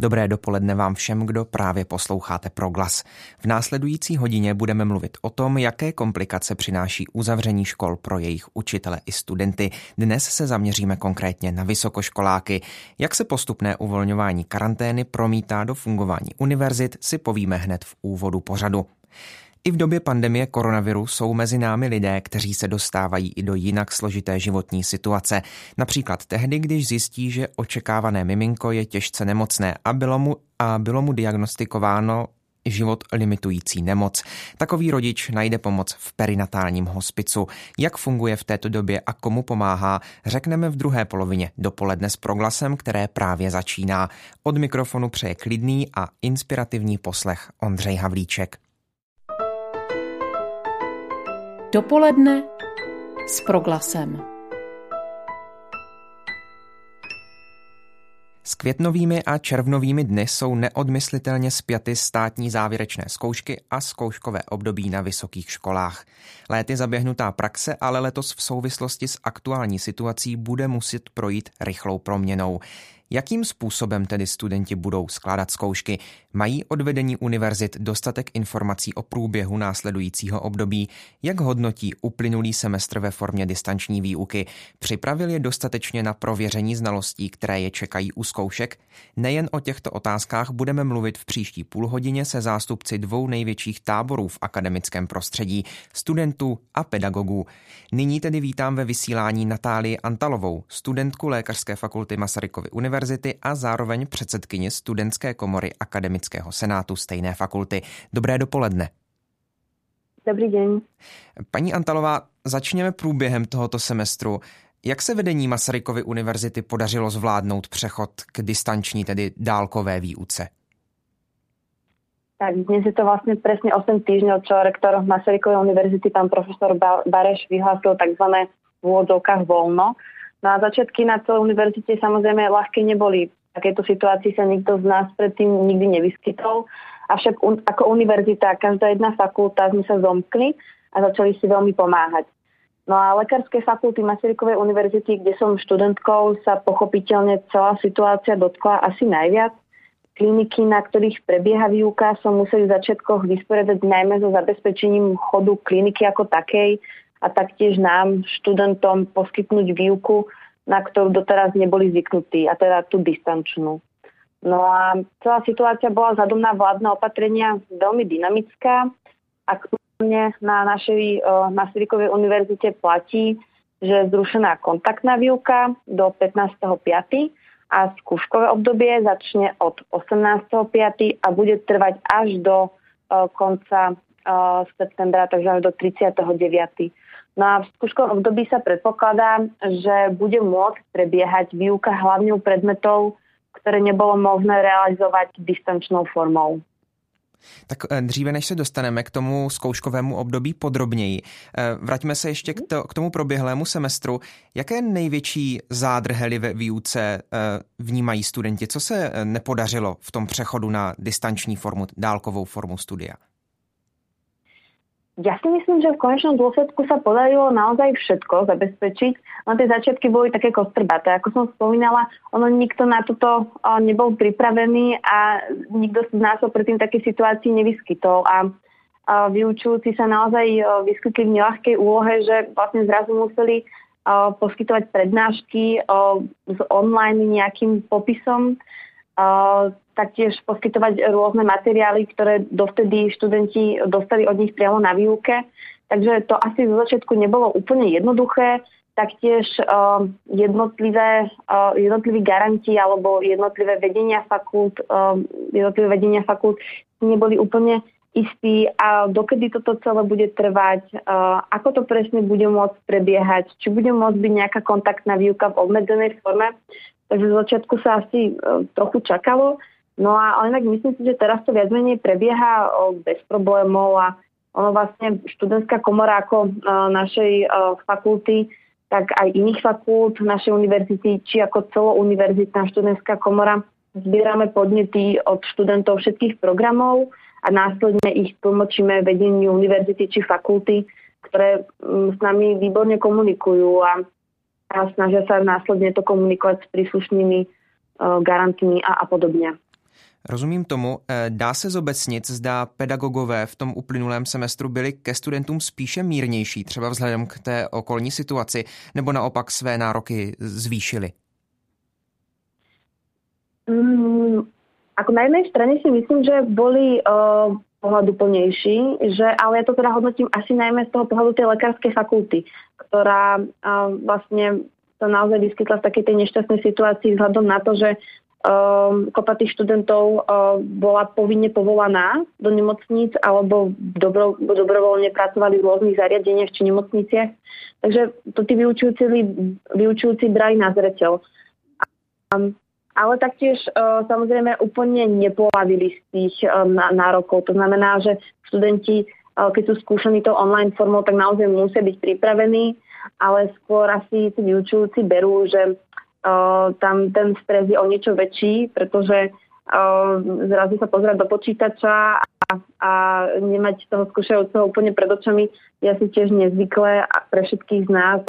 Dobré dopoledne vám všem, kdo právě posloucháte Proglas. V následující hodině budeme mluvit o tom, jaké komplikace přináší uzavření škol pro jejich učitele i studenty. Dnes se zaměříme konkrétně na vysokoškoláky. Jak se postupné uvolňování karantény promítá do fungování univerzit, si povíme hned v úvodu pořadu. I v době pandemie koronaviru jsou mezi námi lidé, kteří se dostávají i do jinak složité životní situace. Například tehdy, když zjistí, že očekávané miminko je těžce nemocné a bylo mu, a bylo mu diagnostikováno život limitující nemoc. Takový rodič najde pomoc v perinatálním hospicu. Jak funguje v této době a komu pomáhá, řekneme v druhé polovině dopoledne s proglasem, které právě začíná. Od mikrofonu přeje klidný a inspirativní poslech Ondřej Havlíček. Dopoledne s proglasem. S květnovými a červnovými dny jsou neodmyslitelně spjaty státní závěrečné zkoušky a zkouškové období na vysokých školách. Léty zaběhnutá praxe ale letos v souvislosti s aktuální situací bude muset projít rychlou proměnou. Jakým způsobem tedy studenti budou skládat zkoušky? Mají od vedení univerzit dostatek informací o průběhu následujícího období? Jak hodnotí uplynulý semestr ve formě distanční výuky? Připravil je dostatečně na prověření znalostí, které je čekají u zkoušek? Nejen o těchto otázkách budeme mluvit v příští půlhodině se zástupci dvou největších táborů v akademickém prostředí, studentů a pedagogů. Nyní tedy vítám ve vysílání Natálii Antalovou, studentku Lékařské fakulty Masarykovy univerzity univerzity a zároveň předsedkyně studentské komory Akademického senátu stejné fakulty. Dobré dopoledne. Dobrý den. Paní Antalová, začněme průběhem tohoto semestru. Jak se vedení Masarykovy univerzity podařilo zvládnout přechod k distanční, tedy dálkové výuce? Tak dnes je to vlastně přesně 8 týždňov, čo rektor Masarykovej univerzity, pan profesor Bareš, vyhlásil tzv. v úvodzovkách voľno. No a začiatky na celé univerzite samozrejme ľahké neboli. V takéto situácii sa nikto z nás predtým nikdy nevyskytol. Avšak un, ako univerzita, každá jedna fakulta sme sa zomkli a začali si veľmi pomáhať. No a lekárske fakulty Masarykovej univerzity, kde som študentkou, sa pochopiteľne celá situácia dotkla asi najviac. Kliniky, na ktorých prebieha výuka, som museli v začiatkoch vysporiadať najmä so zabezpečením chodu kliniky ako takej, a taktiež nám, študentom, poskytnúť výuku, na ktorú doteraz neboli zvyknutí, a teda tú distančnú. No a celá situácia bola vzhľadom na vládne opatrenia veľmi dynamická. Aktuálne na našej Masarykovej univerzite platí, že je zrušená kontaktná výuka do 15.5. a skúškové obdobie začne od 18.5. a bude trvať až do konca septembra, takže až do 39. A v skúškovom období sa predpokladá, že bude môcť prebiehať výuka hlavne u predmetov, ktoré nebolo možné realizovať distančnou formou. Tak eh, dříve, než se dostaneme k tomu zkouškovému období podrobněji, eh, vraťme se ještě k, to, k tomu proběhlému semestru. Jaké největší zádrhely ve výuce eh, vnímají studenti? Co se nepodařilo v tom přechodu na distanční formu, dálkovou formu studia? Ja si myslím, že v konečnom dôsledku sa podarilo naozaj všetko zabezpečiť, len tie začiatky boli také kostrbaté. Ako som spomínala, ono nikto na toto nebol pripravený a nikto z nás sa predtým také situácii nevyskytol. A vyučujúci sa naozaj vyskytli v nelahkej úlohe, že vlastne zrazu museli poskytovať prednášky s online nejakým popisom taktiež poskytovať rôzne materiály, ktoré dovtedy študenti dostali od nich priamo na výuke. Takže to asi zo začiatku nebolo úplne jednoduché. Taktiež uh, jednotlivé, uh, jednotliví garanti alebo jednotlivé vedenia fakult, uh, jednotlivé vedenia fakult neboli úplne istí a dokedy toto celé bude trvať, ako to presne bude môcť prebiehať, či bude môcť byť nejaká kontaktná výuka v obmedzenej forme. Takže z začiatku sa asi uh, trochu čakalo. No a inak myslím si, že teraz to viac menej prebieha bez problémov a ono vlastne študentská komora ako našej fakulty, tak aj iných fakult našej univerzity, či ako celouniverzitná študentská komora, zbierame podnety od študentov všetkých programov a následne ich tlmočíme vedeniu univerzity či fakulty, ktoré mm, s nami výborne komunikujú a, a snažia sa následne to komunikovať s príslušnými uh, garantmi a, a podobne. Rozumím tomu. Eh, dá se zobecnit, zda pedagogové v tom uplynulém semestru byli ke studentům spíše mírnější, třeba vzhledem k té okolní situaci, nebo naopak své nároky zvýšili? Mm, ako na jednej strane si myslím, že boli uh, pohľaduplnejší, že, ale ja to teda hodnotím asi najmä z toho pohľadu tej lekárskej fakulty, ktorá uh, vlastne sa naozaj vyskytla v takej tej nešťastnej situácii vzhľadom na to, že uh, kopa tých študentov uh, bola povinne povolaná do nemocníc alebo dobro, dobrovoľne pracovali v rôznych zariadeniach či nemocniciach. Takže to tí vyučujúci, vyučujúci brali na zreteľ. Um, ale taktiež uh, samozrejme úplne nepolavili z tých uh, nárokov. To znamená, že študenti, uh, keď sú skúšaní tou online formou, tak naozaj musia byť pripravení, ale skôr asi si vyučujúci berú, že tam ten stres je o niečo väčší, pretože zrazu sa pozerať do počítača a, a nemať toho skúšajúceho úplne pred očami je asi tiež nezvyklé pre všetkých z nás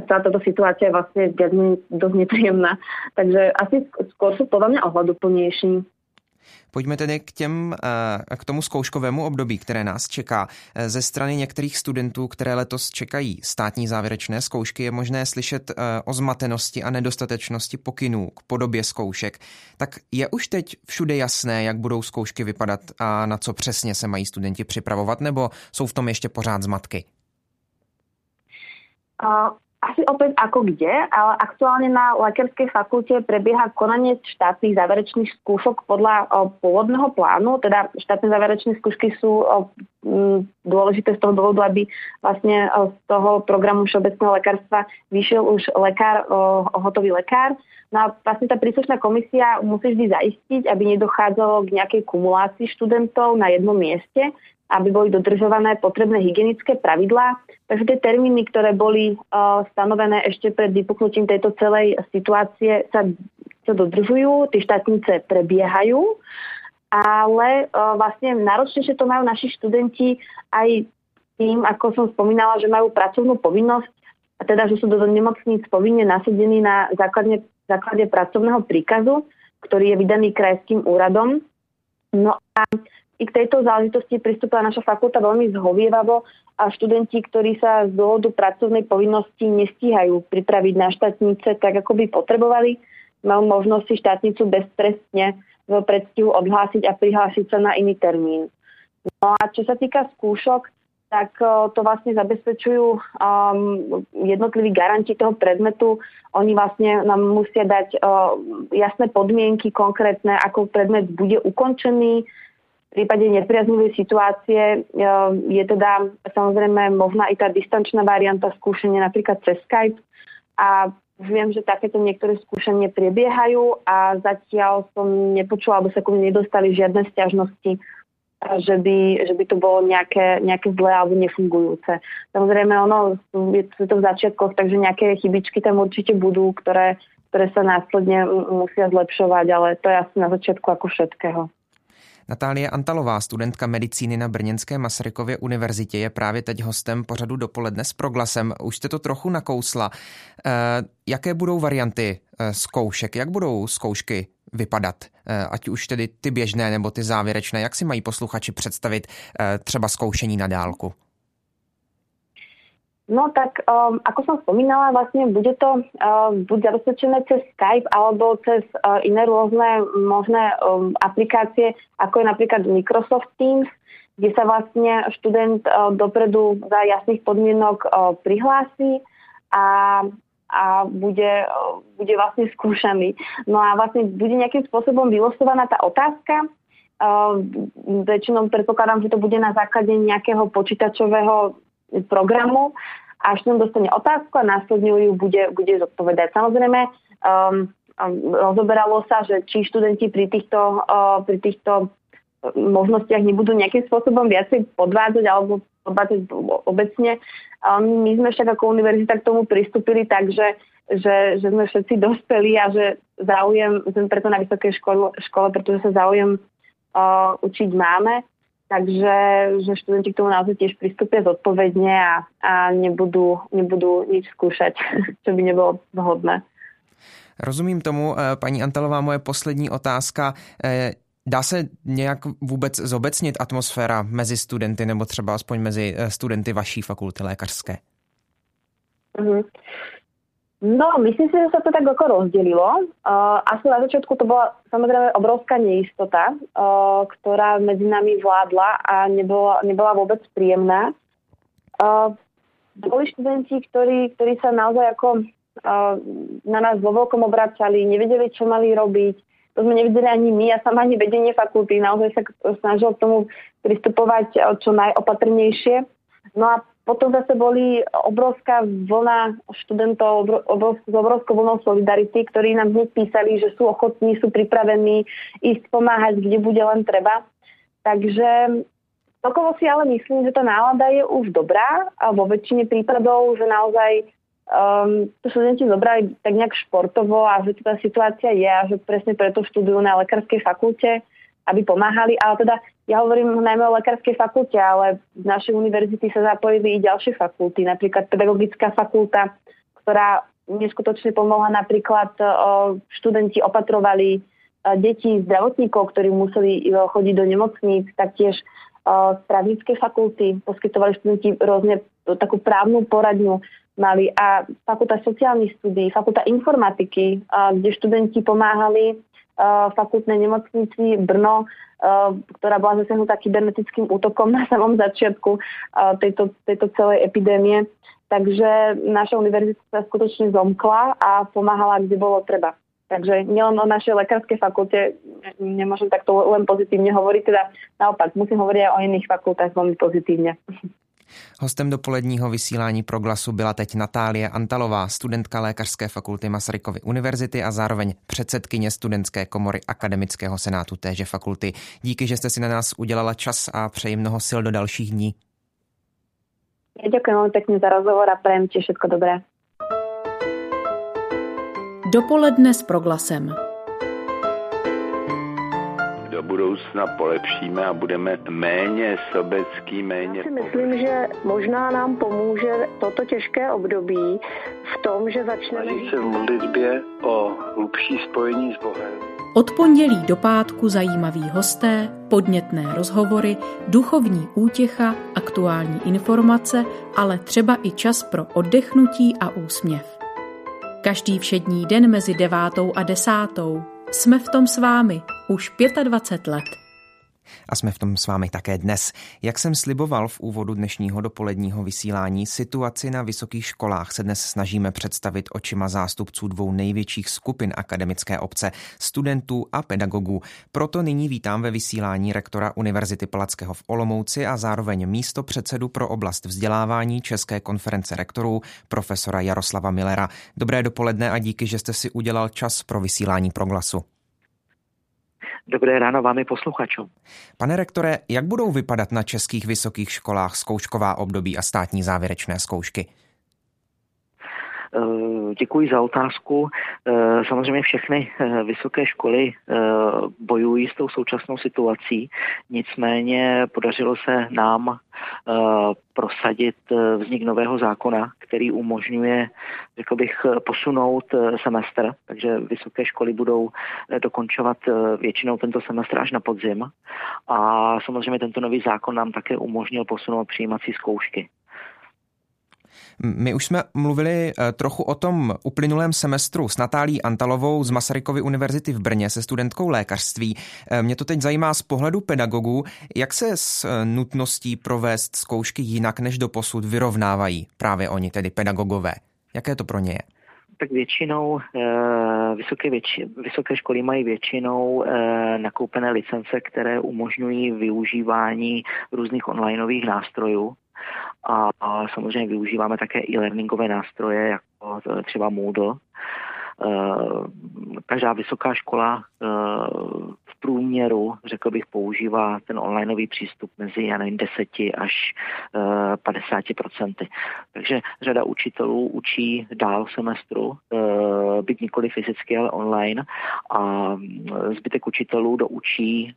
celá táto situácia je vlastne dosť nepríjemná. Takže asi skôr sú podľa mňa ohľaduplnější. Pojďme tedy k, těm, eh, k tomu zkouškovému období, které nás čeká. Eh, ze strany některých studentů, které letos čekají státní závěrečné zkoušky, je možné slyšet eh, o zmatenosti a nedostatečnosti pokynů k podobě zkoušek. Tak je už teď všude jasné, jak budou zkoušky vypadat a na co přesně se mají studenti připravovat, nebo jsou v tom ještě pořád zmatky? Asi opäť ako kde, ale aktuálne na lekárskej fakulte prebieha konanie štátnych záverečných skúšok podľa pôvodného plánu, teda štátne záverečné skúšky sú o, m, dôležité z toho dôvodu, aby vlastne z toho programu všeobecného lekárstva vyšiel už lekár, hotový lekár. No a vlastne tá príslušná komisia musí vždy zaistiť, aby nedochádzalo k nejakej kumulácii študentov na jednom mieste, aby boli dodržované potrebné hygienické pravidlá. Takže tie termíny, ktoré boli uh, stanovené ešte pred vypuknutím tejto celej situácie, sa, sa dodržujú, tie štátnice prebiehajú, ale uh, vlastne náročnejšie to majú naši študenti aj tým, ako som spomínala, že majú pracovnú povinnosť, a teda, že sú do nemocníc povinne nasadení na základne, základe pracovného príkazu, ktorý je vydaný krajským úradom. No a i k tejto záležitosti pristúpila naša fakulta veľmi zhovievavo a študenti, ktorí sa z dôvodu pracovnej povinnosti nestíhajú pripraviť na štátnice tak, ako by potrebovali, majú možnosť si štátnicu beztrestne v predstihu odhlásiť a prihlásiť sa na iný termín. No a čo sa týka skúšok, tak to vlastne zabezpečujú um, jednotliví garanti toho predmetu. Oni vlastne nám musia dať uh, jasné podmienky konkrétne, ako predmet bude ukončený, v prípade nepriaznivej situácie e, je teda samozrejme možná i tá distančná varianta skúšania napríklad cez Skype a viem, že takéto niektoré skúšanie prebiehajú a zatiaľ som nepočula, alebo sa ku mne nedostali žiadne stiažnosti, že by, že by to bolo nejaké, nejaké zlé alebo nefungujúce. Samozrejme, ono je to v začiatkoch, takže nejaké chybičky tam určite budú, ktoré, ktoré sa následne musia zlepšovať, ale to je asi na začiatku ako všetkého. Natálie Antalová, studentka medicíny na Brněnské Masarykově univerzitě, je právě teď hostem pořadu dopoledne s proglasem. Už jste to trochu nakousla. E, jaké budou varianty e, zkoušek? Jak budou zkoušky vypadat? E, ať už tedy ty běžné nebo ty závěrečné. Jak si mají posluchači představit třeba zkoušení na dálku? No tak um, ako som spomínala, vlastne bude to uh, buď zabezpečené cez Skype alebo cez uh, iné rôzne možné um, aplikácie, ako je napríklad Microsoft Teams, kde sa vlastne študent uh, dopredu za jasných podmienok uh, prihlási a a bude, uh, bude vlastne skúšaný. No a vlastne bude nejakým spôsobom vylosovaná tá otázka. Uh, väčšinou predpokladám, že to bude na základe nejakého počítačového programu a študent dostane otázku a následne ju bude, bude zodpovedať. Samozrejme, um, um, rozoberalo sa, že či študenti pri týchto, uh, pri týchto možnostiach nebudú nejakým spôsobom viacej podvádzať alebo podvádzať obecne. Um, my sme však ako univerzita k tomu pristúpili tak, že, že, že sme všetci dospeli a že záujem, sme preto na vysokej škole, škole pretože sa záujem uh, učiť máme. Takže že študenti k tomu naozaj tiež pristúpia zodpovedne a, a nebudú, nebudú nič skúšať, čo by nebolo vhodné. Rozumím tomu, eh, paní Antelová, moje poslední otázka. Eh, dá se nějak vůbec zobecnit atmosféra mezi studenty nebo třeba aspoň mezi eh, studenty vaší fakulty lékařské? Mm-hmm. No, myslím si, že sa to tak ako rozdelilo. Uh, asi na začiatku to bola samozrejme obrovská neistota, uh, ktorá medzi nami vládla a nebola, nebola vôbec príjemná. Uh, boli študenti, ktorí, ktorí sa naozaj ako uh, na nás vo veľkom obracali, nevedeli, čo mali robiť. To sme nevedeli ani my a sama ani vedenie fakulty. Naozaj sa snažil k tomu pristupovať čo najopatrnejšie. No a potom zase boli obrovská vlna študentov s obrovskou vlnou solidarity, ktorí nám hneď písali, že sú ochotní, sú pripravení ísť pomáhať, kde bude len treba. Takže celkovo si ale myslím, že tá nálada je už dobrá a vo väčšine prípadov, že naozaj um, to študenti zobrali tak nejak športovo a že tá situácia je a že presne preto študujú na lekárskej fakulte, aby pomáhali. Ale teda ja hovorím najmä o lekárskej fakulte, ale z našej univerzity sa zapojili i ďalšie fakulty, napríklad pedagogická fakulta, ktorá neskutočne pomohla napríklad študenti opatrovali deti zdravotníkov, ktorí museli e, chodiť do nemocníc, taktiež z právnickej fakulty poskytovali študenti rôzne takú právnu poradňu mali a fakulta sociálnych studií, fakulta informatiky, kde študenti pomáhali fakultnej nemocnici Brno Eh, ktorá bola zasiahnutá kybernetickým útokom na samom začiatku eh, tejto, tejto celej epidémie. Takže naša univerzita sa skutočne zomkla a pomáhala, kde bolo treba. Takže nielen o našej lekárskej fakulte nemôžem takto len pozitívne hovoriť, teda naopak musím hovoriť aj o iných fakultách veľmi pozitívne. Hostem dopoledního vysílání pro glasu byla teď Natálie Antalová, studentka Lékařské fakulty Masarykovy univerzity a zároveň předsedkyně studentské komory Akademického senátu téže fakulty. Díky, že jste si na nás udělala čas a přeji mnoho sil do dalších dní. Ja ďakujem veľmi pekne za rozhovor a prajem ti všetko dobré. Dopoledne s proglasem budoucna polepšíme a budeme méně sobecký, méně... Já si myslím, že možná nám pomůže toto těžké období v tom, že začneme... Snaží se v modlitbě o hlubší spojení s Bohem. Od pondělí do pátku zajímaví hosté, podnětné rozhovory, duchovní útěcha, aktuální informace, ale třeba i čas pro oddechnutí a úsměv. Každý všední den mezi devátou a desátou jsme v tom s vámi už 25 let. A jsme v tom s vámi také dnes. Jak jsem sliboval v úvodu dnešního dopoledního vysílání, situaci na vysokých školách se dnes snažíme představit očima zástupců dvou největších skupin akademické obce, studentů a pedagogů. Proto nyní vítám ve vysílání rektora Univerzity Palackého v Olomouci a zároveň místo předsedu pro oblast vzdělávání České konference rektorů, profesora Jaroslava Millera. Dobré dopoledne a díky, že jste si udělal čas pro vysílání proglasu. Dobré ráno vám i posluchačům. Pane rektore, jak budou vypadat na českých vysokých školách zkoušková období a státní závěrečné zkoušky? Eh, děkuji za otázku. Eh, samozřejmě všechny eh, vysoké školy bojují s tou současnou situací, nicméně podařilo se nám prosadit vznik nového zákona, který umožňuje, řekl bych, posunout semestr, takže vysoké školy budou dokončovat většinou tento semestr až na podzim. A samozřejmě tento nový zákon nám také umožnil posunout přijímací zkoušky. My už jsme mluvili eh, trochu o tom uplynulém semestru s Natálí Antalovou z Masarykovy univerzity v Brně se studentkou lékařství. Eh, mě to teď zajímá z pohledu pedagogů, jak se s eh, nutností provést zkoušky jinak než do posud vyrovnávají právě oni, tedy pedagogové. Jaké to pro ně je? tak většinou vysoké, větši, vysoké školy mají většinou nakoupené licence, které umožňují využívání různých onlineových nástrojů a, a samozřejmě využíváme také e-learningové nástroje, jako třeba Moodle. Eh, každá vysoká škola v průměru, řekl bych, používá ten onlineový přístup mezi já nevím, 10 až 50 procenty. Takže řada učitelů učí dál semestru, byť nikoli fyzicky, ale online a zbytek učitelů doučí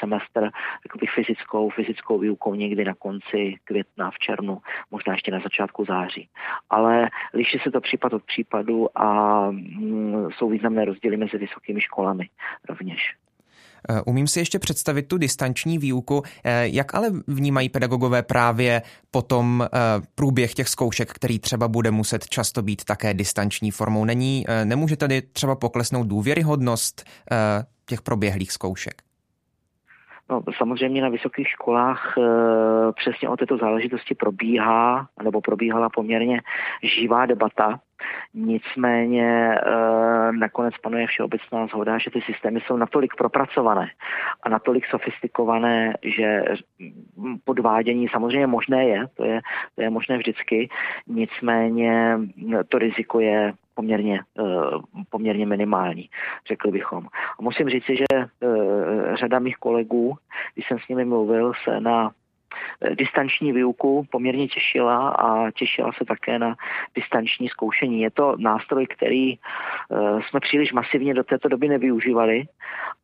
semestr, řekl bych, fyzickou, fyzickou výukou někdy na konci května, v červnu, možná ještě na začátku září. Ale liší se to případ od případu a mm, jsou významné rozdíly mezi vysokými školami rovněž. Eh, umím si ještě představit tu distanční výuku. Eh, jak ale vnímají pedagogové právě potom eh, průběh těch zkoušek, který třeba bude muset často být také distanční formou? Není, nemůže tady třeba poklesnout důvěryhodnost těch proběhlých zkoušek? No, samozřejmě na vysokých školách e, přesně o této záležitosti probíhá, nebo probíhala poměrně živá debata. Nicméně e, nakonec panuje všeobecná zhoda, že ty systémy jsou natolik propracované a natolik sofistikované, že podvádění samozřejmě možné je, to je, to je možné vždycky, nicméně to riziko je poměrně, eh, poměrně minimální, řekl bychom. A musím říci, že eh, řada mých kolegů, když jsem s nimi mluvil, se na eh, distanční výuku poměrně těšila a těšila se také na distanční zkoušení. Je to nástroj, který jsme příliš masivně do této doby nevyužívali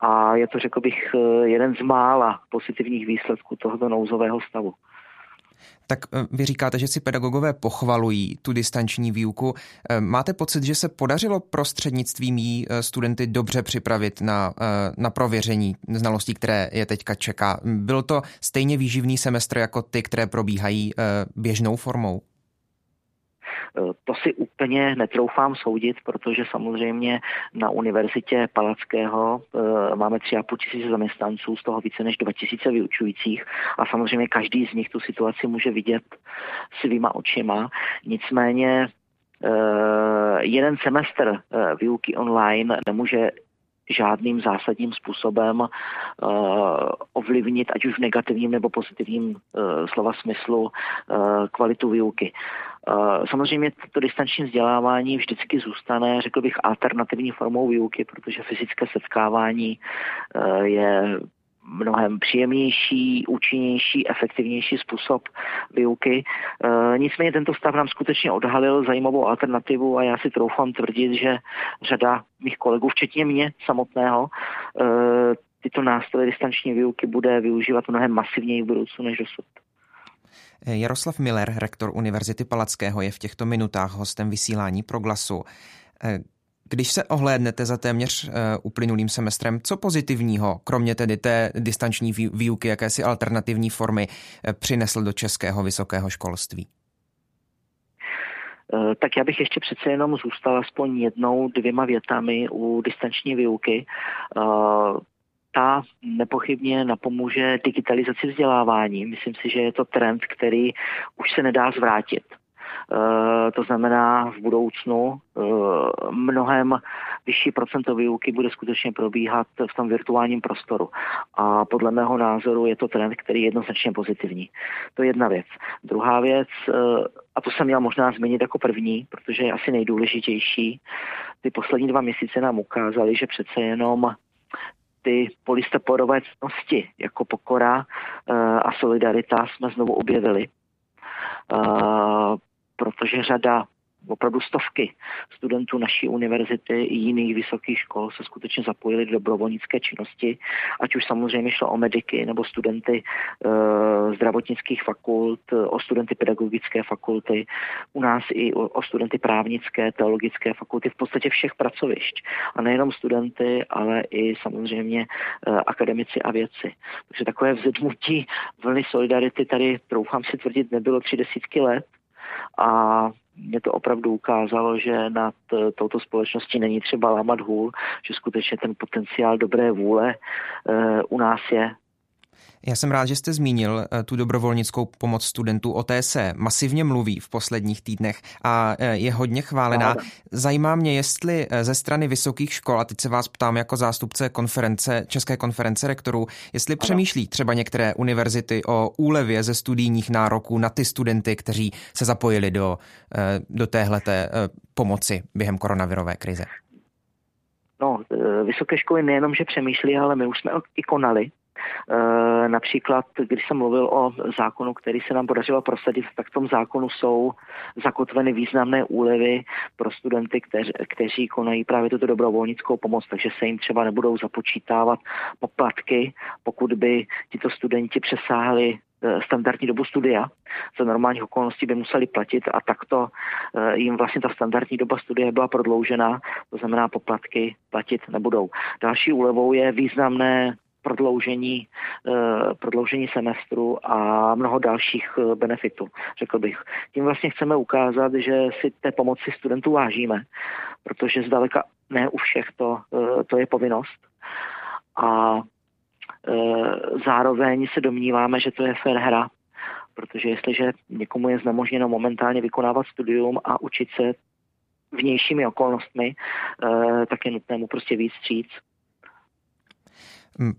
a je to, řekl bych, jeden z mála pozitivních výsledků tohoto nouzového stavu. Tak eh, vy říkáte, že si pedagogové pochvalují tu distanční výuku. Eh, máte pocit, že se podařilo prostřednictvím jí eh, studenty dobře připravit na, na prověření znalostí, které je teďka čeká? Byl to stejně výživný semestr jako ty, které probíhají běžnou formou? Eh, to si úplně netroufám soudit, protože samozřejmě na univerzitě Palackého eh, máme 3,5 tisíce zaměstnanců, z toho více než 2 tisíce vyučujících a samozřejmě každý z nich tu situaci může vidět svýma očima. Nicméně eh, jeden semestr výuky online nemůže žádným zásadním způsobem uh, ovlivnit, ať už v negativním nebo pozitivním uh, slova smyslu, uh, kvalitu výuky. Samozřejmě to distanční vzdělávání vždycky zůstane, řekl bych, alternativní formou výuky, protože fyzické setkávání uh, je mnohem příjemnější, účinnější, efektivnější způsob výuky. E, nicméně tento stav nám skutečně odhalil zajímavou alternativu a já si troufám tvrdit, že řada mých kolegů, včetně mě samotného, e, tyto nástroje distanční výuky bude využívat mnohem masivněji v budoucnu než dosud. Jaroslav Miller, rektor Univerzity Palackého, je v těchto minutách hostem vysílání Proglasu. E, když se ohlédnete za téměř uh, uplynulým semestrem, co pozitivního, kromě tedy té distanční výuky, jakési alternativní formy, uh, přinesl do českého vysokého školství? Eh, tak já bych ještě přece jenom zůstal aspoň jednou, dvěma větami u distanční výuky. Ta nepochybně napomůže digitalizaci vzdělávání. Myslím si, že je to trend, který už se nedá zvrátit. Eh, to znamená v budoucnu eh, mnohem vyšší procento výuky bude skutečně probíhat v tom virtuálním prostoru. A podle mého názoru je to trend, který je jednoznačně pozitivní. To je jedna věc. Druhá věc, eh, a to jsem měl možná zmínit jako první, protože je asi nejdůležitější, ty poslední dva měsíce nám ukázaly, že přece jenom ty polistoporové cnosti jako pokora a solidarita jsme znovu objevili. Protože řada opravdu stovky studentů naší univerzity i jiných vysokých škol se skutečně zapojili do dobrovolnické činnosti, ať už samozřejmě šlo o mediky nebo studenty e, zdravotnických fakult, o studenty pedagogické fakulty, u nás i o, o studenty právnické, teologické fakulty, v podstatě všech pracovišť. A nejenom studenty, ale i samozřejmě e, akademici a vědci. Takže takové vzedmutí vlny solidarity tady, troufám si tvrdit, nebylo tři desítky let a mě to opravdu ukázalo, že nad touto společností není třeba lámat hůl, že skutečně ten potenciál dobré vůle e, u nás je já jsem rád, že jste zmínil eh, tu dobrovolnickou pomoc studentů. O té se masivně mluví v posledních týdnech a eh, je hodně chválená. Zajímá mě, jestli eh, ze strany vysokých škol, a teď se vás ptám jako zástupce konference, České konference rektorů, jestli přemýšlí třeba některé univerzity o úlevě ze studijních nároků na ty studenty, kteří se zapojili do, do téhleté pomoci během koronavirové krize. No, vysoké školy nejenom, že přemýšlí, ale my už jsme i konali. E, například, když jsem mluvil o zákonu, který se nám podařilo prosadit, tak v tom zákonu jsou zakotveny významné úlevy pro studenty, kteří konají právě tuto dobrovolnickou pomoc, takže se jim třeba nebudou započítávat poplatky, pokud by tito studenti přesáhli e, standardní dobu studia. Za normálních okolností by museli platit a takto e, jim vlastně ta standardní doba studia byla prodloužena, to znamená poplatky platit nebudou. Další úlevou je významné prodloužení, eh, prodloužení semestru a mnoho dalších eh, benefitů, řekl bych. Tím vlastně chceme ukázat, že si té pomoci studentů vážíme, protože zdaleka ne u všech to, eh, to je povinnost. A zároveň se domníváme, že to je fair hra, protože jestliže někomu je znemožněno momentálně vykonávat studium a učit se vnějšími okolnostmi, tak je nutné mu prostě víc Hm,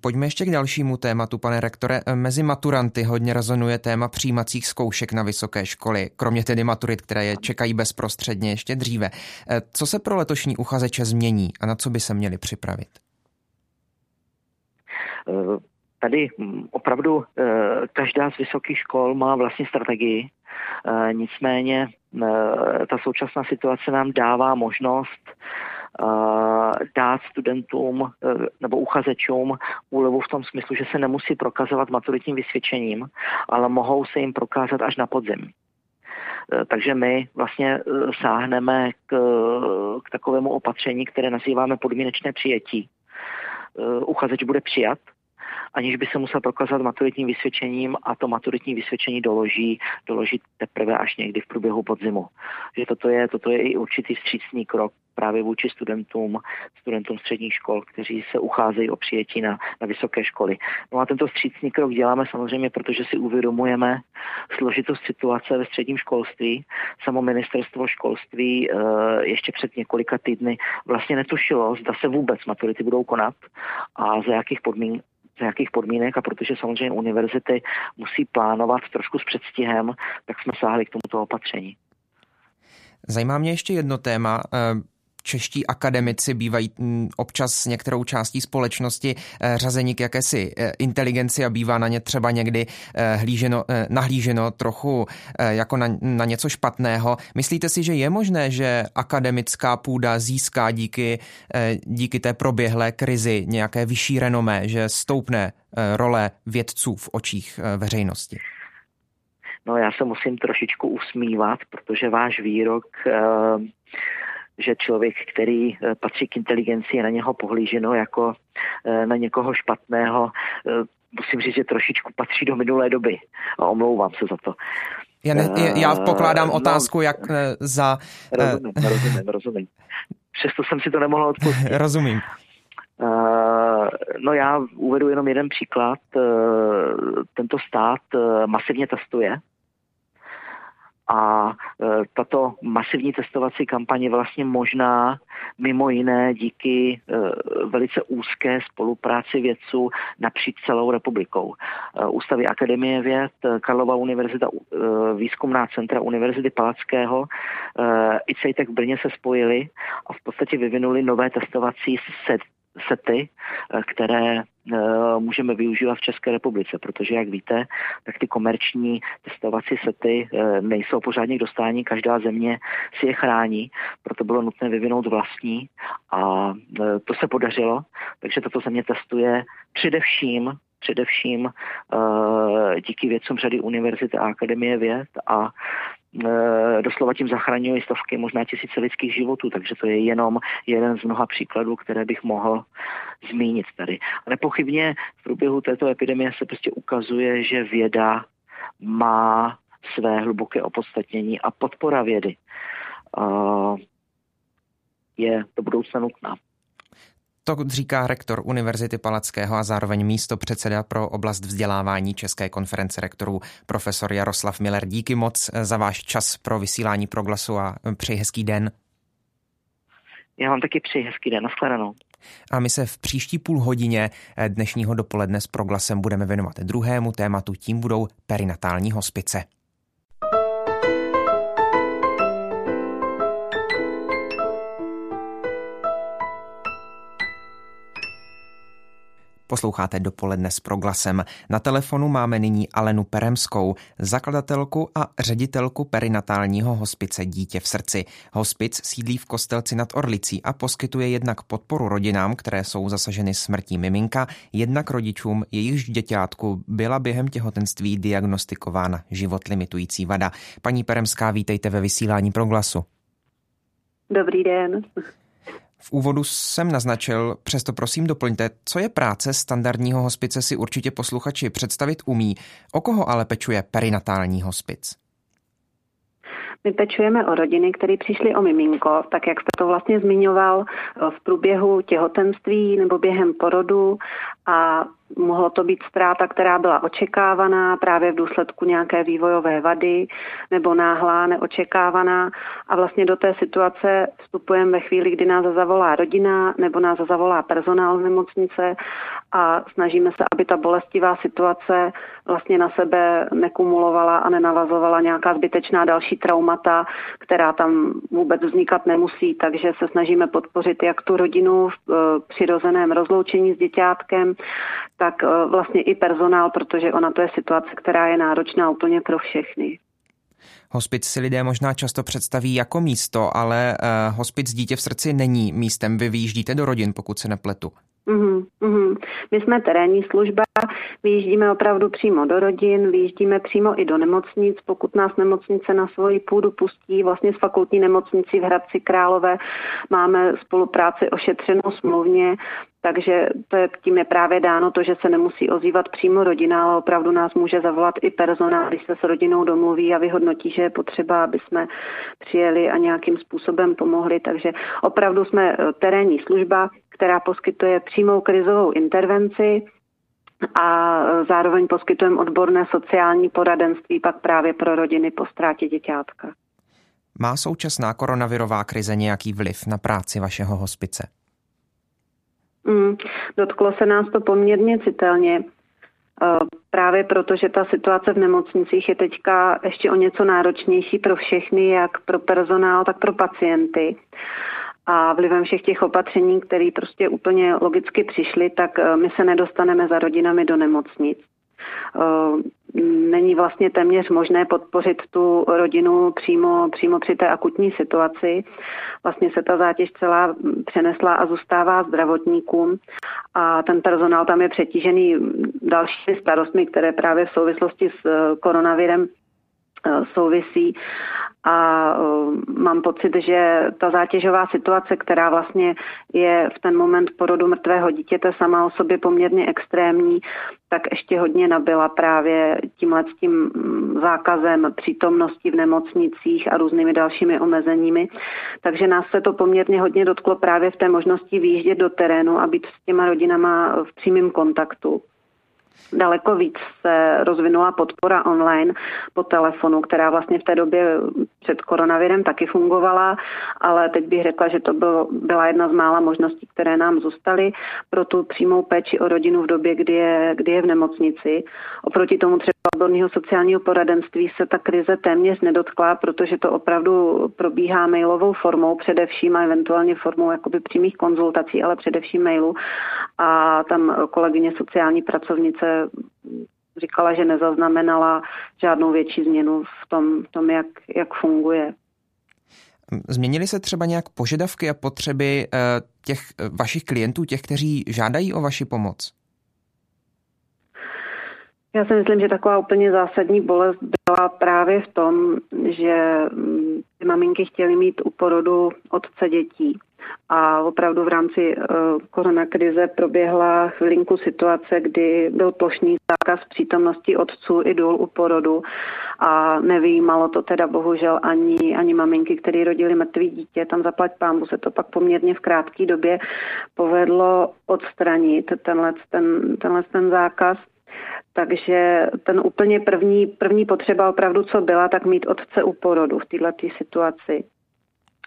pojďme ještě k dalšímu tématu, pane rektore. Mezi maturanty hodně rezonuje téma přijímacích zkoušek na vysoké školy, kromě tedy maturit, které je čekají bezprostředně ještě dříve. Eh, co se pro letošní uchazeče změní a na co by se měli připravit? Eh, tady hm, opravdu eh, každá z vysokých škol má vlastní strategii, nicméně ta současná situace nám dává možnost dát studentům e, nebo uchazečům úlevu v tom smyslu, že se nemusí prokazovat maturitním vysvědčením, ale mohou se jim prokázat až na podzim. E, takže my vlastně e, sáhneme k, k takovému opatření, které nazýváme podmínečné přijetí. Uchazeč bude přijat, aniž by se musel prokázat maturitním vysvědčením a to maturitní vysvědčení doloží, doloží teprve až někdy v průběhu podzimu. Že toto je, toto je i určitý vstřícný krok právě vůči studentům, studentům středních škol, kteří se ucházejí o přijetí na, na vysoké školy. No a tento střícný krok děláme samozřejmě, protože si uvědomujeme složitost situace ve středním školství. Samo ministerstvo školství e, ještě před několika týdny vlastně netušilo, zda se vůbec maturity budou konat a za jakých podmín, za jakých podmínek a protože samozřejmě univerzity musí plánovat trošku s předstihem, tak jsme sáhli k tomuto opatření. Zajímá mě ještě jedno téma. Čeští akademici bývají mm, občas některou částí společnosti eh, řazení k jakési eh, inteligenci a bývá na ně třeba někdy eh, hlíženo, nahlíženo trochu jako na, na něco špatného. Myslíte si, že je možné, že akademická půda získá díky, díky té proběhlé krizi nějaké vyšší renomé, že stoupne role vědců v očích veřejnosti? No já se musím trošičku usmívat, protože váš výrok že člověk, který eh, patří k inteligenci, je na něho pohlíženo jako eh, na někoho špatného. Eh, musím říct, že trošičku patří do minulé doby a omlouvám se za to. Já, ne, já pokládám no, otázku, jak za... Rozumím, rozumím, rozumím. Přesto jsem si to nemohl odpustit. rozumím. No já uvedu jenom jeden příklad. Tento stát masivně testuje a e, tato masivní testovací kampaně vlastně možná mimo jiné díky e, velice úzké spolupráci vědců napříč celou republikou. E, Ústavy Akademie věd, Karlova univerzita, výzkumná centra Univerzity Palackého, i CETEC v Brně se spojili a v podstatě vyvinuli nové testovací set, sety, které Eh, můžeme využívat v České republice, protože, jak víte, tak ty komerční testovací sety eh, nejsou pořádně k dostání, každá země si je chrání, proto bylo nutné vyvinout vlastní a eh, to se podařilo, takže tato země testuje především především díky vědcům řady univerzity a akademie věd a doslova tím zachraňují stovky, možná tisíce lidských životů, takže to je jenom jeden z mnoha příkladů, které bych mohl zmínit tady. A nepochybně v průběhu této epidemie se prostě ukazuje, že věda má své hluboké opodstatnění a podpora vědy je do budoucna nutná. To říká rektor Univerzity Palackého a zároveň místo předseda pro oblast vzdělávání České konference rektorů profesor Jaroslav Miller. Díky moc za váš čas pro vysílání proglasu a přeji hezký den. Já vám taky přeji hezký den. Naschledanou. A my se v příští půl hodině dnešního dopoledne s proglasem budeme věnovat druhému tématu, tím budou perinatální hospice. Posloucháte dopoledne s proglasem. Na telefonu máme nyní Alenu Peremskou, zakladatelku a ředitelku perinatálního hospice Dítě v srdci. Hospic sídlí v Kostelci nad Orlicí a poskytuje jednak podporu rodinám, které jsou zasaženy smrtí miminka, jednak rodičům, jejichž děťátku byla během těhotenství diagnostikována život limitující vada. Paní Peremská, vítejte ve vysílání proglasu. Dobrý den. V úvodu jsem naznačil, přesto prosím doplňte, co je práce standardního hospice si určitě posluchači představit umí, o koho ale pečuje perinatální hospic. My pečujeme o rodiny, které přišly o miminko, tak jak jste to vlastně zmiňoval v průběhu těhotenství nebo během porodu a Mohlo to být ztráta, která byla očekávaná právě v důsledku nějaké vývojové vady nebo náhlá, neočekávaná. A vlastně do té situace vstupujeme ve chvíli, kdy nás zavolá rodina nebo nás zavolá personál z nemocnice a snažíme se, aby ta bolestivá situace vlastně na sebe nekumulovala a nenavazovala nějaká zbytečná další traumata, která tam vůbec vznikat nemusí. Takže se snažíme podpořit jak tu rodinu v e, přirozeném rozloučení s děťátkem, tak eh, vlastně i personál, protože ona to je situace, která je náročná úplně pro všechny. Hospic si lidé možná často představí jako místo, ale uh, hospic dítě v srdci není místem. Vy vyjíždíte do rodin, pokud se nepletu. Uhum, uhum. My jsme terénní služba, vyjíždíme opravdu přímo do rodin, vyjíždíme přímo i do nemocnic, pokud nás nemocnice na svoji půdu pustí. Vlastně s fakultní nemocnicí v Hradci Králové máme spolupráci ošetřenou smluvně, takže to je, tím je právě dáno to, že se nemusí ozývat přímo rodina, ale opravdu nás může zavolat i personál, když se s rodinou domluví a vyhodnotí, že je potřeba, aby jsme přijeli a nějakým způsobem pomohli. Takže opravdu jsme eh, terénní služba, která poskytuje přímou krizovou intervenci a zároveň poskytujeme odborné sociální poradenství pak právě pro rodiny po ztrátě děťátka. Má současná koronavirová krize nějaký vliv na práci vašeho hospice? Mm, dotklo se nás to poměrně citelně. Eh, právě proto, že ta situace v nemocnicích je teďka ještě o něco náročnější pro všechny, jak pro personál, tak pro pacienty. A vlivem všech těch opatření, které prostě úplně logicky přišly, tak eh, my se nedostaneme za rodinami do nemocnic. Eh, není vlastně téměř možné podpořit tu rodinu přímo, přímo při té akutní situaci. Vlastně se ta zátěž celá přenesla a zůstává zdravotníkům a ten personál tam je přetížený dalšími starostmi, které právě v souvislosti s eh, koronavirem souvisí a eh, mám pocit, že ta zátěžová situace, která vlastně je v ten moment porodu mrtvého dítěte sama o sobě poměrně extrémní, tak ještě hodně nabyla právě tímhle tím mm, zákazem přítomnosti v nemocnicích a různými dalšími omezeními. Takže nás se to poměrně hodně dotklo právě v té možnosti výjíždět do terénu a být s těma rodinama v přímém kontaktu. Daleko víc se rozvinula podpora online po telefonu, která vlastně v té době před koronavirem taky fungovala, ale teď bych řekla, že to byl, byla jedna z mála možností, které nám zůstaly pro tu přímou péči o rodinu v době, kdy je, kdy je v nemocnici. Oproti tomu třeba odborného sociálního poradenství se ta krize téměř nedotkla, protože to opravdu probíhá mailovou formou především a eventuálně formou jakoby přímých konzultací, ale především mailu. A tam kolegyně sociální pracovnice říkala, že nezaznamenala žádnou větší změnu v tom, v tom jak, jak funguje. Změnily se třeba nějak požadavky a potřeby eh, těch eh, vašich klientů, těch, kteří žádají o vaši pomoc? Já si myslím, že taková úplně zásadní bolest byla právě v tom, že mm, ty maminky chtěly mít u porodu otce dětí. A opravdu v rámci uh, koronakrize proběhla chvilinku situace, kdy byl plošný zákaz přítomnosti otců i důl u porodu a nevýjímalo to teda bohužel ani, ani maminky, které rodili mrtvý dítě. Tam zaplať pámbu se to pak poměrně v krátké době povedlo odstranit tenhle ten, tenhle ten zákaz. Takže ten úplně první, první potřeba opravdu, co byla, tak mít otce u porodu v této situaci.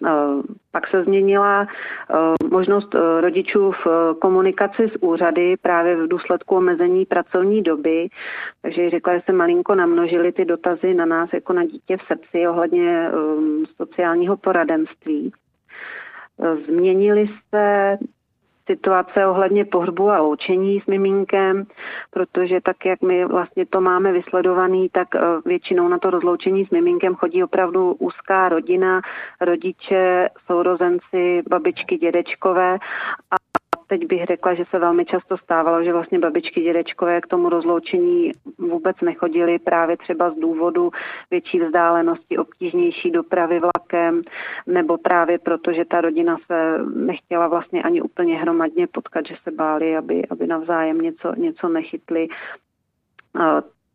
Eh, pak se změnila eh, možnost eh, rodičů v komunikaci s úřady právě v důsledku omezení pracovní doby. Takže řekla, že se malinko namnožily ty dotazy na nás jako na dítě v srdci ohledně sociálního poradenství. Změnily se situace ohledně pohřbu a loučení s miminkem, protože tak, jak my vlastně to máme vysledovaný, tak eh, většinou na to rozloučení s miminkem chodí opravdu úzká rodina, rodiče, sourozenci, babičky, dědečkové teď bych řekla, že se velmi často stávalo, že vlastně babičky, dědečkové k tomu rozloučení vůbec nechodili právě třeba z důvodu větší vzdálenosti, obtížnější dopravy vlakem, nebo právě proto, že ta rodina se nechtěla vlastně ani úplně hromadně potkat, že se báli, aby, aby navzájem něco, něco nechytli.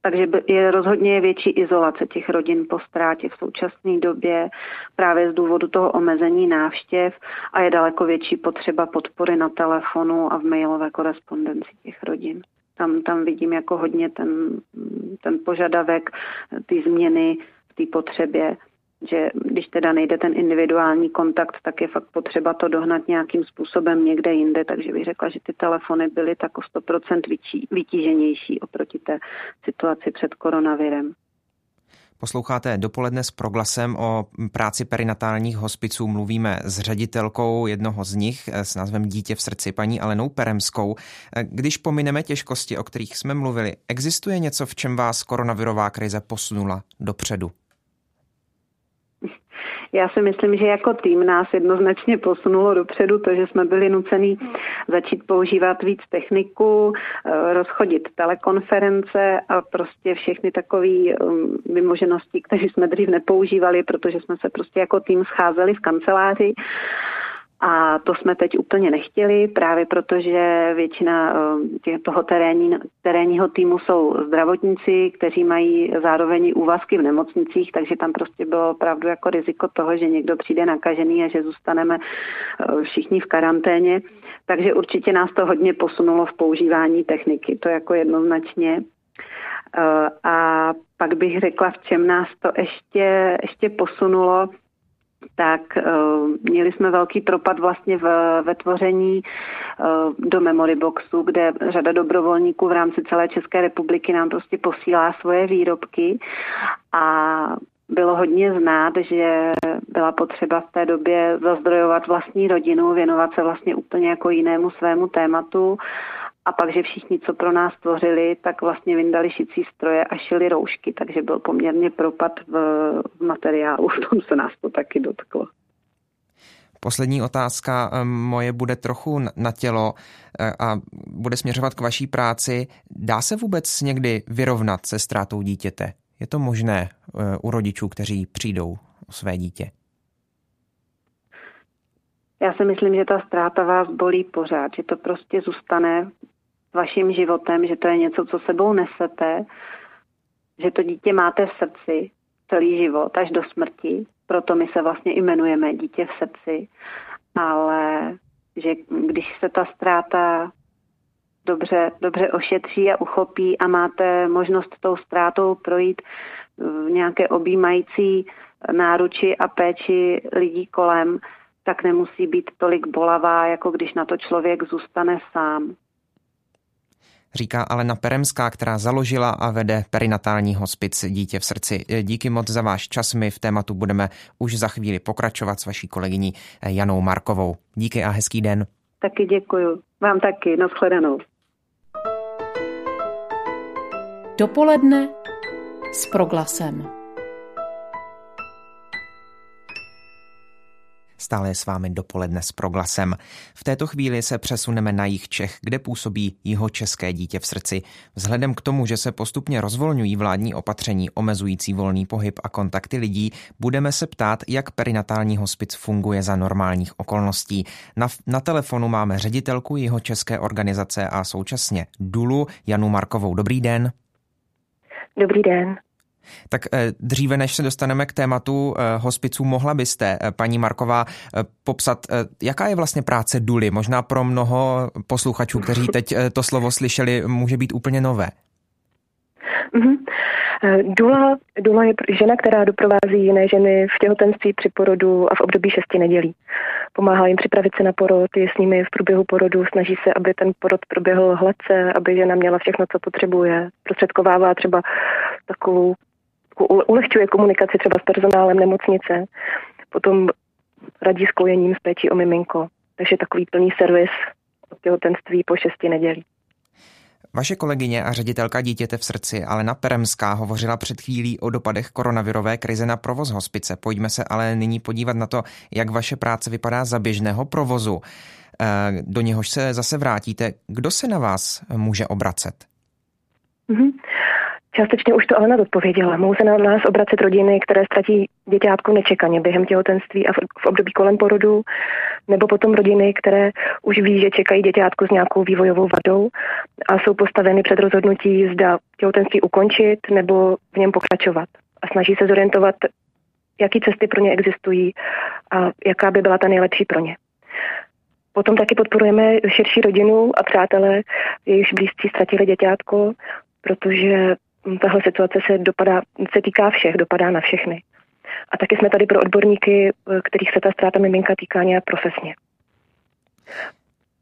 Takže je rozhodně větší izolace těch rodin po ztrátě v současné době právě z důvodu toho omezení návštěv a je daleko větší potřeba podpory na telefonu a v mailové korespondenci těch rodin. Tam, tam vidím jako hodně ten, ten požadavek, ty změny v té potřebě že když teda nejde ten individuální kontakt, tak je fakt potřeba to dohnat nějakým způsobem někde jinde, takže bych řekla, že ty telefony byly tak o 100% vytíženější oproti té situaci před koronavirem. Posloucháte dopoledne s proglasem o práci perinatálních hospiců. Mluvíme s ředitelkou jednoho z nich s názvem Dítě v srdci, paní Alenou Peremskou. Když pomineme těžkosti, o kterých jsme mluvili, existuje něco, v čem vás koronavirová krize posunula dopředu? Já si myslím, že jako tým nás jednoznačně posunulo dopředu to, že jsme byli nuceni začít používat víc techniku, eh, rozchodit telekonference a prostě všechny takové um, vymoženosti, které jsme dřív nepoužívali, protože jsme se prostě jako tým scházeli v kanceláři a to jsme teď úplně nechtěli, právě protože většina eh, toho terénní, terénního týmu jsou zdravotníci, kteří mají zároveň úvazky v nemocnicích, takže tam prostě bylo opravdu jako riziko toho, že někdo přijde nakažený a že zůstaneme eh, všichni v karanténě. Takže určitě nás to hodně posunulo v používání techniky, to jako jednoznačně. Eh, a pak bych řekla, v čem nás to ještě, ještě posunulo, tak uh, měli jsme velký propad vlastně v, ve tvoření uh, do Memory Boxu, kde řada dobrovolníků v rámci celé České republiky nám prostě posílá svoje výrobky. A bylo hodně znát, že byla potřeba v té době zazdrojovat vlastní rodinu, věnovat se vlastně úplně jako jinému svému tématu a pak, že všichni, co pro nás tvořili, tak vlastně vyndali šicí stroje a šili roušky, takže byl poměrně propad v, v materiálu, v tom se nás to taky dotklo. Poslední otázka eh, moje bude trochu na tělo eh, a bude směřovat k vaší práci. Dá se vůbec někdy vyrovnat se ztrátou dítěte? Je to možné eh, u rodičů, kteří přijdou o své dítě? Já si myslím, že ta ztráta vás bolí pořád, že to prostě zůstane vaším životem, že to je něco, co sebou nesete, že to dítě máte v srdci celý život až do smrti, proto my se vlastně jmenujeme dítě v srdci, ale že když se ta ztráta dobře, dobře ošetří a uchopí a máte možnost tou ztrátou projít v nějaké objímající náruči a péči lidí kolem, tak nemusí být tolik bolavá, jako když na to člověk zůstane sám říká Alena Peremská, která založila a vede perinatální hospic Dítě v srdci. Díky moc za váš čas. My v tématu budeme už za chvíli pokračovat s vaší kolegyní Janou Markovou. Díky a hezký den. Taky děkuju. Vám taky. Naschledanou. Dopoledne s proglasem. Stále je s vámi dopoledne s proglasem. V této chvíli se přesuneme na jich Čech, kde působí jeho české dítě v srdci. Vzhledem k tomu, že se postupně rozvolňují vládní opatření omezující volný pohyb a kontakty lidí, budeme se ptát, jak perinatální hospic funguje za normálních okolností. Na, na telefonu máme ředitelku jeho české organizace a současně Dulu Janu Markovou. Dobrý den. Dobrý den. Tak eh, dříve, než se dostaneme k tématu eh, hospiců, mohla byste, eh, paní Marková, popsat, jaká je vlastně práce Duly? Možná pro mnoho posluchačů, kteří teď to slovo slyšeli, může být úplně nové. Mm-hmm. Dula, Dula je žena, která doprovází jiné ženy v těhotenství, při porodu a v období šesti nedělí. Pomáhá jim připravit se na porod, je s nimi v průběhu porodu, snaží se, aby ten porod proběhl hladce, aby žena měla všechno, co potřebuje. Prostředkovává třeba takovou ulehčuje komunikaci třeba s personálem nemocnice, potom radí s kojením, s péčí o miminko. Takže takový plný servis od těhotenství po šesti nedělí. Vaše kolegyně a ředitelka dítěte v srdci Alena Peremská hovořila před chvílí o dopadech koronavirové krize na provoz hospice. Pojďme se ale nyní podívat na to, jak vaše práce vypadá za běžného provozu. Eh, do něhož se zase vrátíte. Kdo se na vás může obracet? Mm-hmm. Částečně už to Alena odpověděla. Mohou se na nás obracet rodiny, které ztratí děťátko nečekaně během těhotenství a v období kolem porodu, nebo potom rodiny, které už ví, že čekají děťátko s nějakou vývojovou vadou a jsou postaveny před rozhodnutí, zda těhotenství ukončit nebo v něm pokračovat. A snaží se zorientovat, jaký cesty pro ně existují a jaká by byla ta nejlepší pro ně. Potom taky podporujeme širší rodinu a přátelé, jejichž blízcí ztratili děťátko, protože tahle situace se, dopadá, se týká všech, dopadá na všechny. A taky jsme tady pro odborníky, kterých se ta ztráta miminka týká nějak profesně.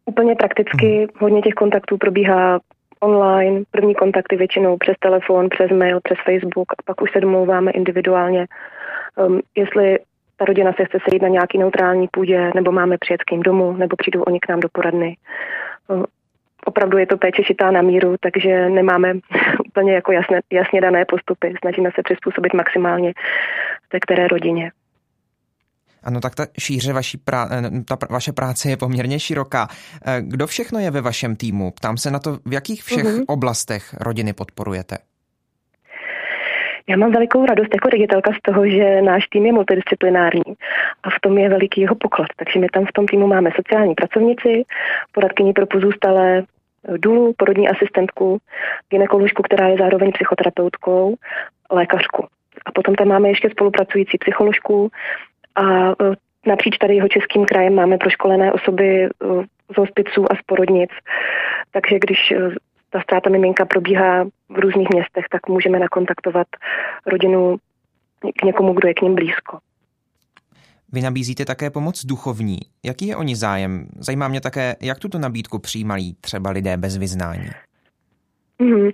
Úplně prakticky mhm. hodně těch kontaktů probíhá online, první kontakty většinou přes telefon, přes mail, přes Facebook a pak už se domlouváme individuálně, um, jestli ta rodina se chce sejít na nějaký neutrální půdě, nebo máme přijet k ním domů, nebo přijdou oni k nám do poradny. Um, opravdu je to péče šitá na míru, takže nemáme úplně jako jasně, jasně dané postupy. Snažíme se přizpůsobit maximálně té které rodině. Ano, tak ta šíře vaší prá- eh, ta vaše práce je poměrně široká. Eh, kdo všechno je ve vašem týmu? Ptám se na to, v jakých všech uh-huh. oblastech rodiny podporujete? Já mám velikou radost jako ředitelka z toho, že náš tým je multidisciplinární a v tom je veliký jeho poklad. Takže my tam v tom týmu máme sociální pracovnici, poradkyni pro pozůstalé, důlu, porodní asistentku, ginekoložku, která je zároveň psychoterapeutkou, lékařku. A potom tam máme ještě spolupracující psycholožku a e, napříč tady jeho českým krajem máme proškolené osoby e, z hospiců a z porodnic. Takže když e, ta ztráta miminka probíhá v různých městech, tak můžeme nakontaktovat rodinu k někomu, kdo je k ním blízko. Vy nabízíte také pomoc duchovní. Jaký je oni zájem? Zajímá mě také, jak tuto nabídku přijímají třeba lidé bez vyznání. Mm,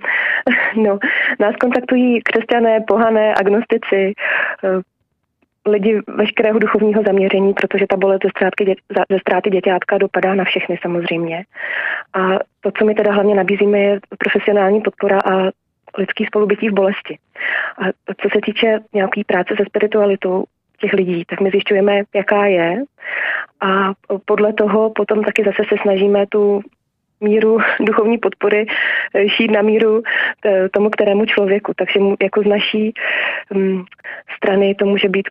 no, nás kontaktují křesťané, pohané, agnostici, eh, lidi veškerého duchovního zaměření, protože ta bolest ze, ztrátky dě, ze ztráty děťátka dopadá na všechny samozřejmě. A to, co my teda hlavně nabízíme, je profesionální podpora a lidský spolubytí v bolesti. A co se týče nějaký práce se spiritualitou, těch lidí, tak my zjišťujeme, jaká je a podle toho potom taky zase se snažíme tu míru duchovní podpory eh, šít na míru eh, tomu, kterému člověku. Takže jako z naší mm, strany to může být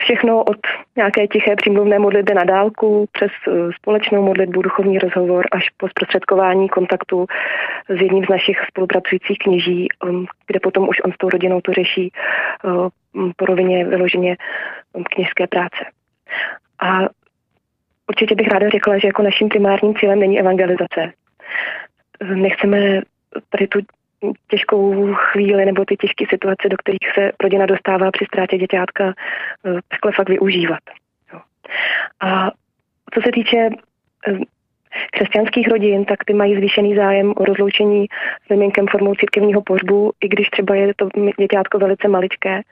všechno od nějaké tiché přímluvné modlitby na dálku přes eh, společnou modlitbu, duchovní rozhovor až po zprostředkování kontaktu s jedním z našich spolupracujících kněží, um, kde potom už on s tou rodinou to řeší po rovině vyloženě um, kněžské práce. A určitě bych ráda řekla, že jako naším primárním cílem není evangelizace. Nechceme tady tu těžkou chvíli nebo ty těžké situace, do kterých se rodina dostává při ztrátě děťátka, eh, takhle fakt využívat. A co se týče eh, křesťanských rodin, tak ty mají zvýšený zájem o rozloučení s miminkem formou církevního pohřbu, i když třeba je to děťátko velice maličké,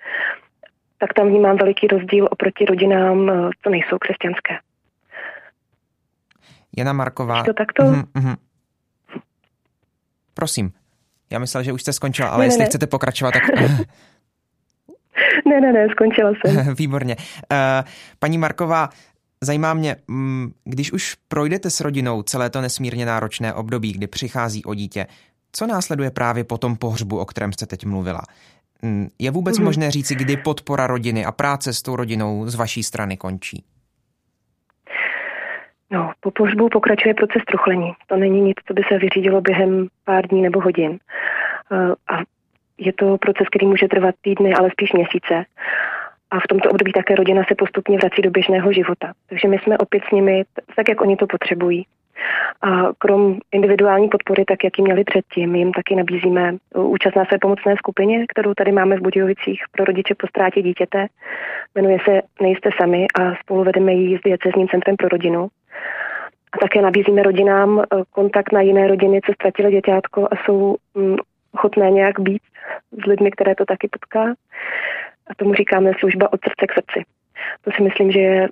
tak tam vnímám veliký rozdíl oproti rodinám, eh, co nejsou křesťanské. Jana Marková. to takto? Mm-hmm. Prosím. Já myslel, že už jste skončila, ale ne, jestli ne. chcete pokračovat, tak... ne, ne, ne, skončila jsem. Výborně. Uh, paní Marková, Zajímá mě, mm, když už projdete s rodinou celé to nesmírně náročné období, kdy přichází o dítě, co následuje právě po tom pohřbu, o kterém jste teď mluvila? Mm, je vůbec mm-hmm. možné říci, kdy podpora rodiny a práce s tou rodinou z vaší strany končí? No, po pohřbu pokračuje proces truchlení. To není nic, co by se vyřídilo během pár dní nebo hodin. Eh, a je to proces, který může trvat týdny, ale spíš měsíce. A v tomto období také rodina se postupně vrací do běžného života. Takže my jsme opět s nimi tak, jak oni to potřebují. A krom individuální podpory, tak jak ji měli předtím, jim taky nabízíme účast na své pomocné skupině, kterou tady máme v Budějovicích pro rodiče po ztrátě dítěte. Jmenuje se Nejste sami a spolu vedeme ji s diecezním centrem pro rodinu. A také nabízíme rodinám eh, kontakt na jiné rodiny, co ztratili děťátko a jsou mm, ochotné nějak být s lidmi, které to taky potká. A tomu říkáme služba od srdce k srdci. To si myslím, že je,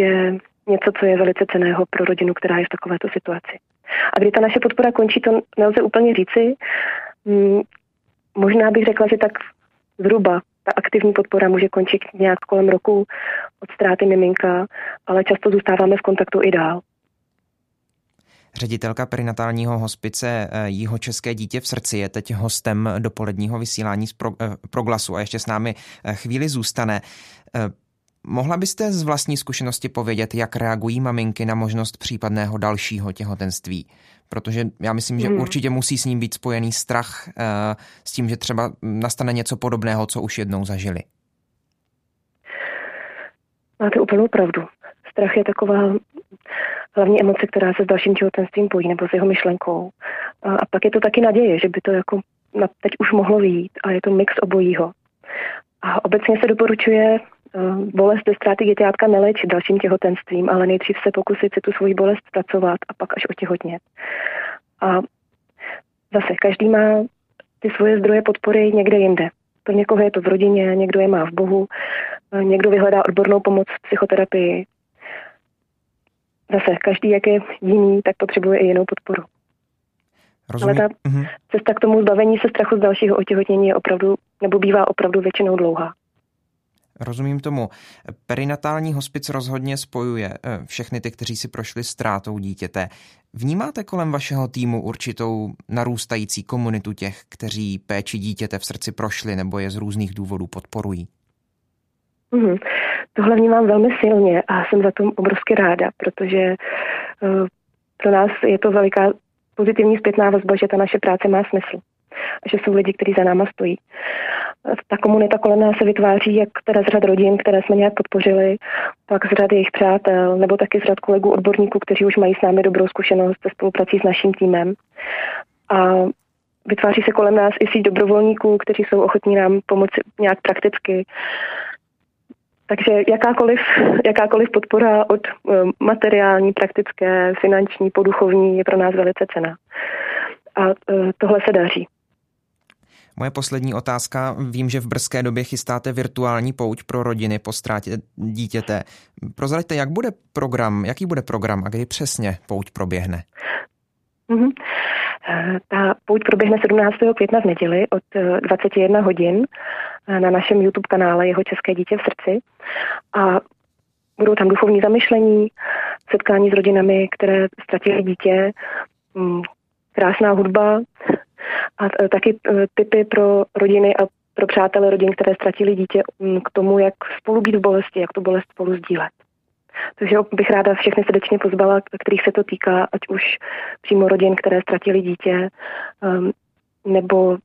je něco, co je velice ceného pro rodinu, která je v takovéto situaci. A kdy ta naše podpora končí, to nelze úplně říci. Mm, možná bych řekla, že tak zhruba ta aktivní podpora může končit nějak kolem roku od ztráty miminka, ale často zůstáváme v kontaktu i dál. Ředitelka perinatálního hospice eh, Jího České dítě v srdci je teď hostem dopoledního vysílání z eh, proglasu a ještě s námi eh, chvíli zůstane. Mohla byste z vlastní zkušenosti povědět, jak reagují maminky na možnost případného dalšího těhotenství? Protože já myslím, že hmm. určitě musí s ním být spojený strach s tím, že třeba nastane něco podobného, co už jednou zažili. Máte úplnou pravdu. Strach je taková hlavní emoce, která se s dalším těhotenstvím pojí, nebo s jeho myšlenkou. A, a pak je to taky naděje, že by to jako na, teď už mohlo vyjít a je to mix obojího. A obecně se doporučuje uh, bolest ze ztráty děťátka neléčit dalším těhotenstvím, ale nejdřív se pokusit si tu svoji bolest zpracovat a pak až otěhotnět. A zase každý má ty svoje zdroje podpory někde jinde. Pro někoho je to v rodině, někdo je má v Bohu, někdo vyhledá odbornou pomoc v psychoterapii, zase každý, jak je jiný, tak potřebuje i jinou podporu. Rozumím. Ale ta mm-hmm. cesta k tomu zbavení se strachu z dalšího otěhotnění je opravdu, nebo bývá opravdu většinou dlouhá. Rozumím tomu. Perinatální hospic rozhodně spojuje eh, všechny ty, kteří si prošli ztrátou dítěte. Vnímáte kolem vašeho týmu určitou narůstající komunitu těch, kteří péči dítěte v srdci prošli nebo je z různých důvodů podporují? Mm-hmm. Tohle vnímám velmi silně a jsem za to obrovsky ráda, protože uh, pro nás je to veliká pozitivní zpětná vazba, že ta naše práce má smysl a že jsou lidi, kteří za náma stojí. Ta komunita kolem nás se vytváří jak teda z řad rodin, které jsme nějak podpořili, pak z řad jejich přátel, nebo taky z řad kolegů odborníků, kteří už mají s námi dobrou zkušenost se spoluprací s naším týmem. A vytváří se kolem nás i síť dobrovolníků, kteří jsou ochotní nám pomoci nějak prakticky. Takže jakákoliv, jakákoliv podpora od eh, materiální, praktické, finanční, poduchovní je pro nás velice cená. A eh, tohle se daří. Moje poslední otázka. Vím, že v brzké době chystáte virtuální pouť pro rodiny po ztrátě dítěte. Prozraďte, jak bude program, jaký bude program a kdy přesně pouť proběhne? Mm-hmm. Ta pouť proběhne 17. května v neděli od 21 hodin na našem YouTube kanále Jeho České dítě v srdci. A budou tam duchovní zamyšlení, setkání s rodinami, které ztratili dítě, mm, krásná hudba a taky e, typy pro rodiny a pro přátele rodin, které ztratili dítě k tomu, jak spolu být v bolesti, jak tu bolest spolu sdílet. Takže bych ráda všechny srdečně pozvala, kterých se to týká, ať už přímo rodin, které ztratili dítě, um, nebo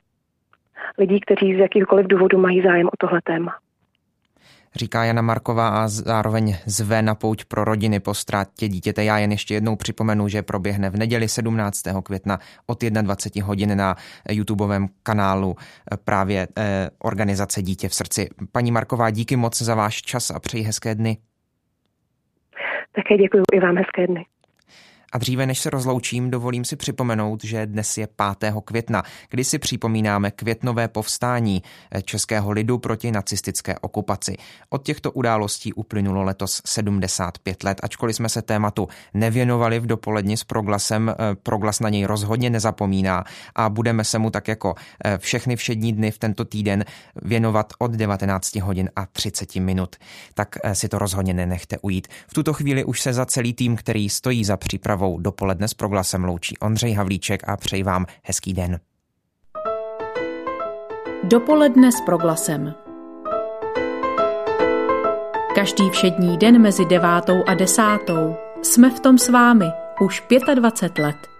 lidí, kteří z jakýchkoliv důvodu mají zájem o tohle téma říká Jana Marková a zároveň zve na pouť pro rodiny po ztrátě dítěte. Já jen ještě jednou připomenu, že proběhne v neděli 17. května od 21 hodin na YouTubeovém kanálu právě eh, organizace Dítě v srdci. Paní Marková, díky moc za váš čas a přeji hezké dny. Také děkuji i vám hezké dny. A dříve než se rozloučím, dovolím si připomenout, že dnes je 5. května, kdy si připomínáme květnové povstání českého lidu proti nacistické okupaci. Od těchto událostí uplynulo letos 75 let, ačkoliv jsme se tématu nevěnovali v dopoledni s proglasem, eh, proglas na něj rozhodně nezapomíná a budeme se mu tak jako eh, všechny všední dny v tento týden věnovat od 19 hodin a 30 minut. Tak eh, si to rozhodně nenechte ujít. V tuto chvíli už se za celý tým, který stojí za přípravou přípravou dopoledne s proglasem loučí Ondřej Havlíček a přeji vám hezký den. Dopoledne s proglasem. Každý všední den mezi devátou a desátou jsme v tom s vámi už 25 let.